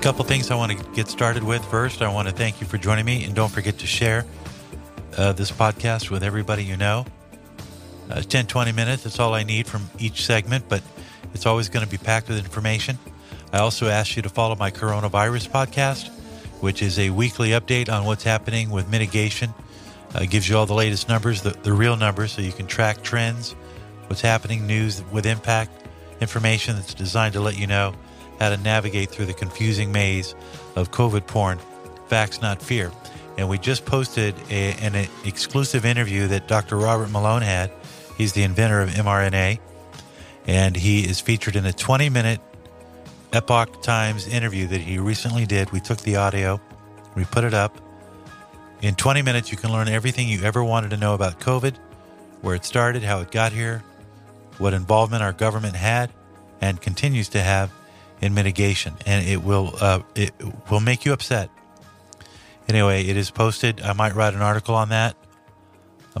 couple things I want to get started with. First, I want to thank you for joining me, and don't forget to share uh, this podcast with everybody you know. Uh, 10, 20 minutes, that's all I need from each segment, but it's always going to be packed with information. I also ask you to follow my coronavirus podcast, which is a weekly update on what's happening with mitigation. Uh, gives you all the latest numbers, the, the real numbers, so you can track trends, what's happening, news with impact, information that's designed to let you know how to navigate through the confusing maze of COVID porn, facts, not fear. And we just posted a, an exclusive interview that Dr. Robert Malone had. He's the inventor of mRNA, and he is featured in a 20 minute Epoch Times interview that he recently did. We took the audio, we put it up. In 20 minutes, you can learn everything you ever wanted to know about COVID, where it started, how it got here, what involvement our government had and continues to have in mitigation, and it will uh, it will make you upset. Anyway, it is posted. I might write an article on that,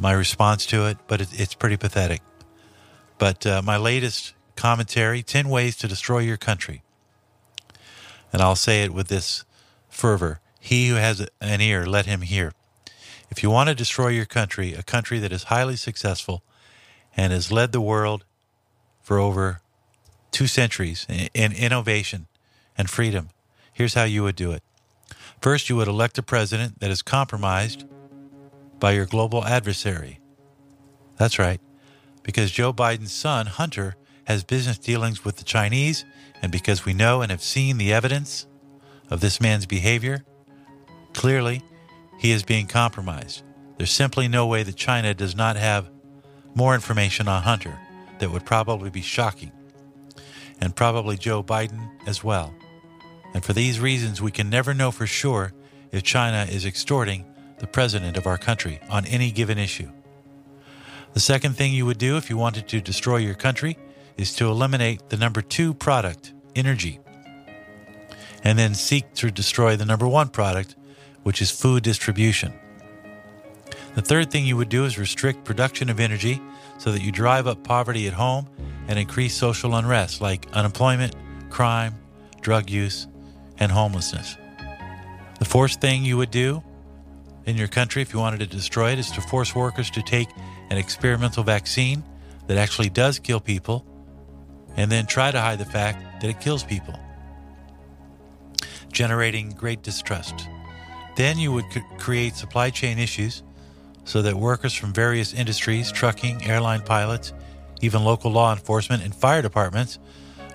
my response to it, but it, it's pretty pathetic. But uh, my latest commentary: ten ways to destroy your country, and I'll say it with this fervor: He who has an ear, let him hear. If you want to destroy your country, a country that is highly successful and has led the world for over two centuries in innovation and freedom, here's how you would do it. First, you would elect a president that is compromised by your global adversary. That's right, because Joe Biden's son, Hunter, has business dealings with the Chinese, and because we know and have seen the evidence of this man's behavior, clearly he is being compromised. There's simply no way that China does not have more information on Hunter that would probably be shocking and probably Joe Biden as well. And for these reasons, we can never know for sure if China is extorting the president of our country on any given issue. The second thing you would do if you wanted to destroy your country is to eliminate the number two product, energy, and then seek to destroy the number one product, which is food distribution. The third thing you would do is restrict production of energy so that you drive up poverty at home and increase social unrest like unemployment, crime, drug use, and homelessness. The fourth thing you would do in your country if you wanted to destroy it is to force workers to take an experimental vaccine that actually does kill people and then try to hide the fact that it kills people, generating great distrust. Then you would create supply chain issues so that workers from various industries, trucking, airline pilots, even local law enforcement and fire departments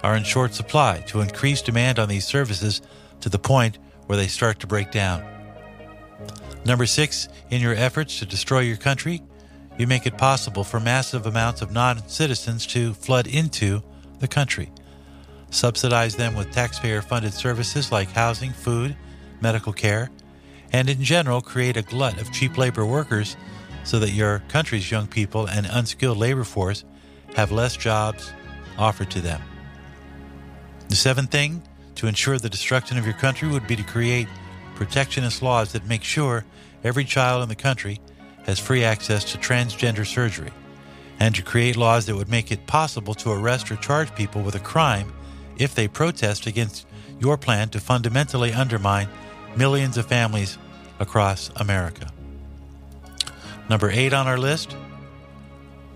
are in short supply to increase demand on these services to the point where they start to break down. Number six, in your efforts to destroy your country, you make it possible for massive amounts of non citizens to flood into the country. Subsidize them with taxpayer funded services like housing, food, medical care, and in general create a glut of cheap labor workers so that your country's young people and unskilled labor force have less jobs offered to them. The seventh thing to ensure the destruction of your country would be to create protectionist laws that make sure every child in the country has free access to transgender surgery, and to create laws that would make it possible to arrest or charge people with a crime if they protest against your plan to fundamentally undermine millions of families across America. Number eight on our list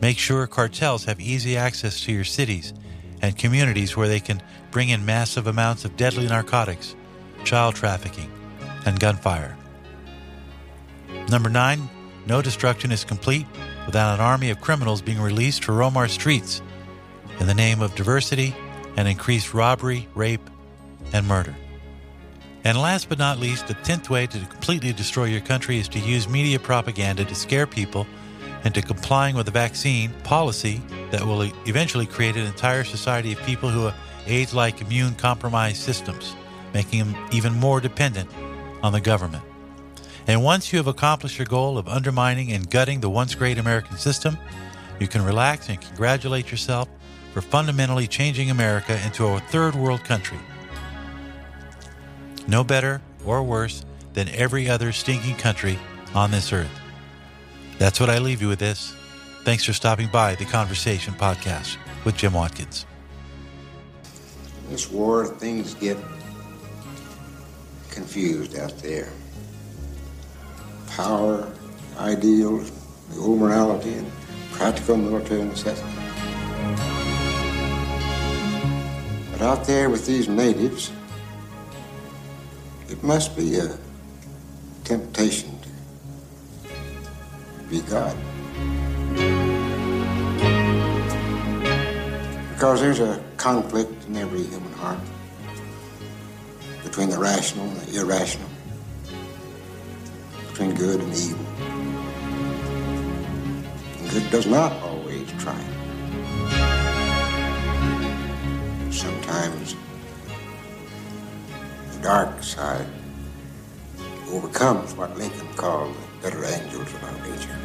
Make sure cartels have easy access to your cities and communities where they can bring in massive amounts of deadly narcotics, child trafficking, and gunfire. Number nine, no destruction is complete without an army of criminals being released to roam our streets in the name of diversity and increased robbery, rape, and murder. And last but not least, the tenth way to completely destroy your country is to use media propaganda to scare people into complying with a vaccine policy that will eventually create an entire society of people who have AIDS like immune compromised systems, making them even more dependent on the government. And once you have accomplished your goal of undermining and gutting the once great American system, you can relax and congratulate yourself for fundamentally changing America into a third world country. No better or worse than every other stinking country on this earth. That's what I leave you with this. Thanks for stopping by the Conversation Podcast with Jim Watkins. This war, things get confused out there. Power, ideals, the old morality, and practical military necessity. But out there with these natives, it must be a temptation be God. Because there's a conflict in every human heart between the rational and the irrational, between good and evil. And good does not always triumph. Sometimes the dark side overcomes what Lincoln called the better angels of our nature.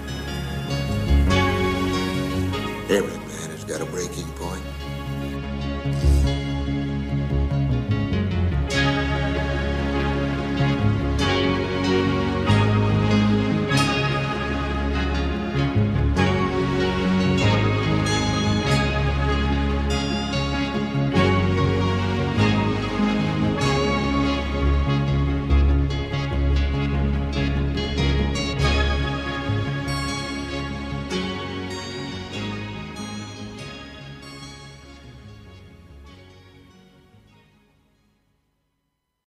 Every man has got a breaking point.